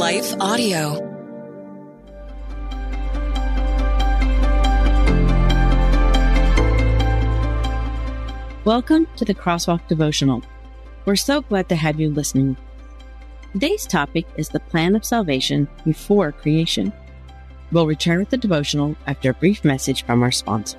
Life Audio. Welcome to the Crosswalk Devotional. We're so glad to have you listening. Today's topic is the plan of salvation before creation. We'll return with the devotional after a brief message from our sponsor.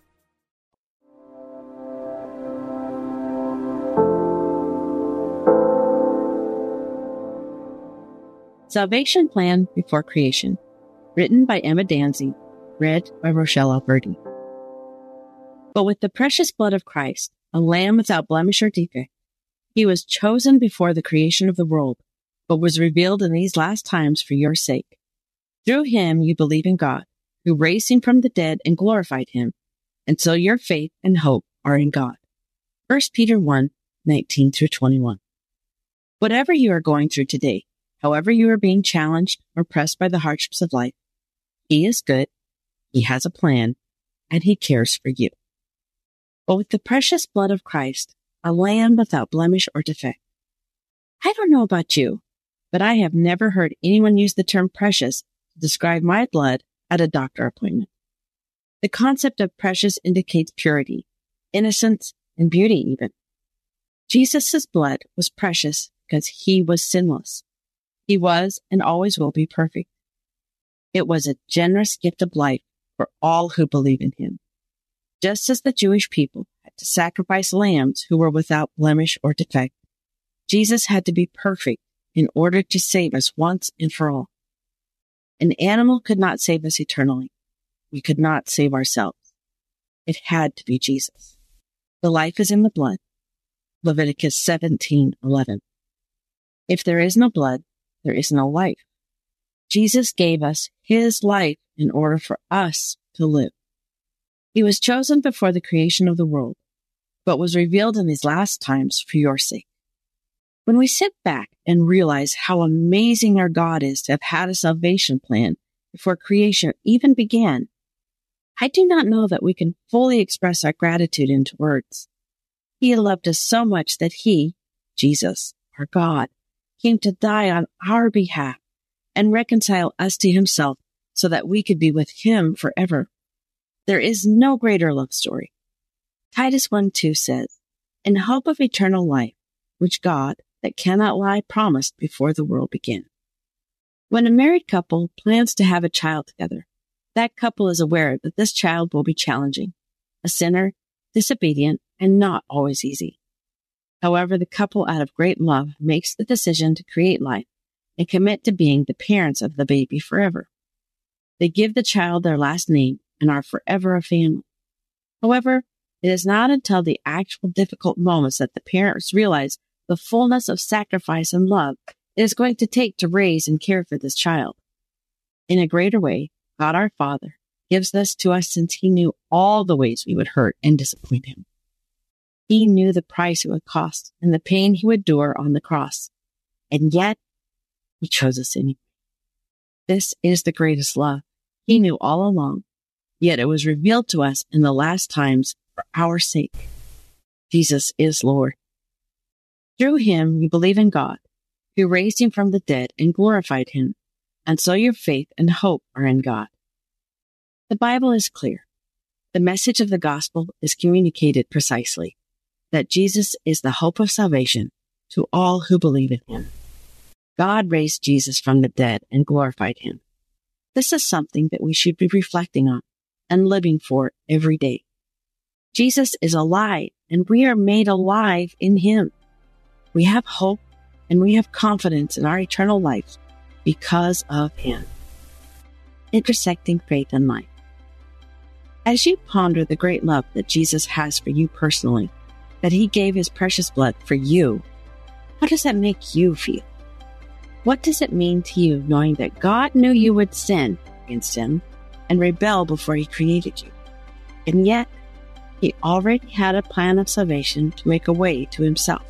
Salvation Plan Before Creation, written by Emma Danzey, read by Rochelle Alberti. But with the precious blood of Christ, a lamb without blemish or defect, he was chosen before the creation of the world, but was revealed in these last times for your sake. Through him you believe in God, who raised him from the dead and glorified him, and so your faith and hope are in God. 1 Peter 1, 19 through 21. Whatever you are going through today, however you are being challenged or pressed by the hardships of life, he is good, he has a plan, and he cares for you but with the precious blood of Christ, a lamb without blemish or defect. I don't know about you, but I have never heard anyone use the term precious to describe my blood at a doctor appointment. The concept of precious indicates purity, innocence, and beauty even. Jesus' blood was precious because he was sinless. He was and always will be perfect. It was a generous gift of life for all who believe in him just as the Jewish people had to sacrifice lambs who were without blemish or defect. Jesus had to be perfect in order to save us once and for all. An animal could not save us eternally. We could not save ourselves. It had to be Jesus. The life is in the blood. Leviticus 17:11. If there is no blood, there is no life. Jesus gave us his life in order for us to live. He was chosen before the creation of the world, but was revealed in these last times for your sake. When we sit back and realize how amazing our God is to have had a salvation plan before creation even began, I do not know that we can fully express our gratitude into words. He loved us so much that he, Jesus, our God, came to die on our behalf and reconcile us to himself so that we could be with him forever. There is no greater love story. Titus 1 2 says, In hope of eternal life, which God, that cannot lie, promised before the world began. When a married couple plans to have a child together, that couple is aware that this child will be challenging, a sinner, disobedient, and not always easy. However, the couple out of great love makes the decision to create life and commit to being the parents of the baby forever. They give the child their last name and are forever a family. However, it is not until the actual difficult moments that the parents realize the fullness of sacrifice and love it is going to take to raise and care for this child. In a greater way, God our Father gives this to us since he knew all the ways we would hurt and disappoint him. He knew the price it would cost and the pain he would endure on the cross. And yet he chose us anyway. This is the greatest love. He knew all along yet it was revealed to us in the last times for our sake. Jesus is Lord. Through him you believe in God, who raised him from the dead and glorified him, and so your faith and hope are in God. The Bible is clear. The message of the gospel is communicated precisely. That Jesus is the hope of salvation to all who believe in him. God raised Jesus from the dead and glorified him. This is something that we should be reflecting on and living for every day. Jesus is alive and we are made alive in him. We have hope and we have confidence in our eternal life because of him. Intersecting faith and life. As you ponder the great love that Jesus has for you personally, that he gave his precious blood for you, how does that make you feel? What does it mean to you knowing that God knew you would sin against him and rebel before he created you? And yet, he already had a plan of salvation to make a way to himself.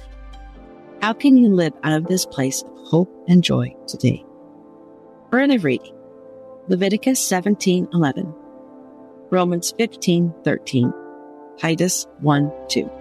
How can you live out of this place of hope and joy today? Further reading Leviticus 17:11, Romans 15:13, Titus 1:2.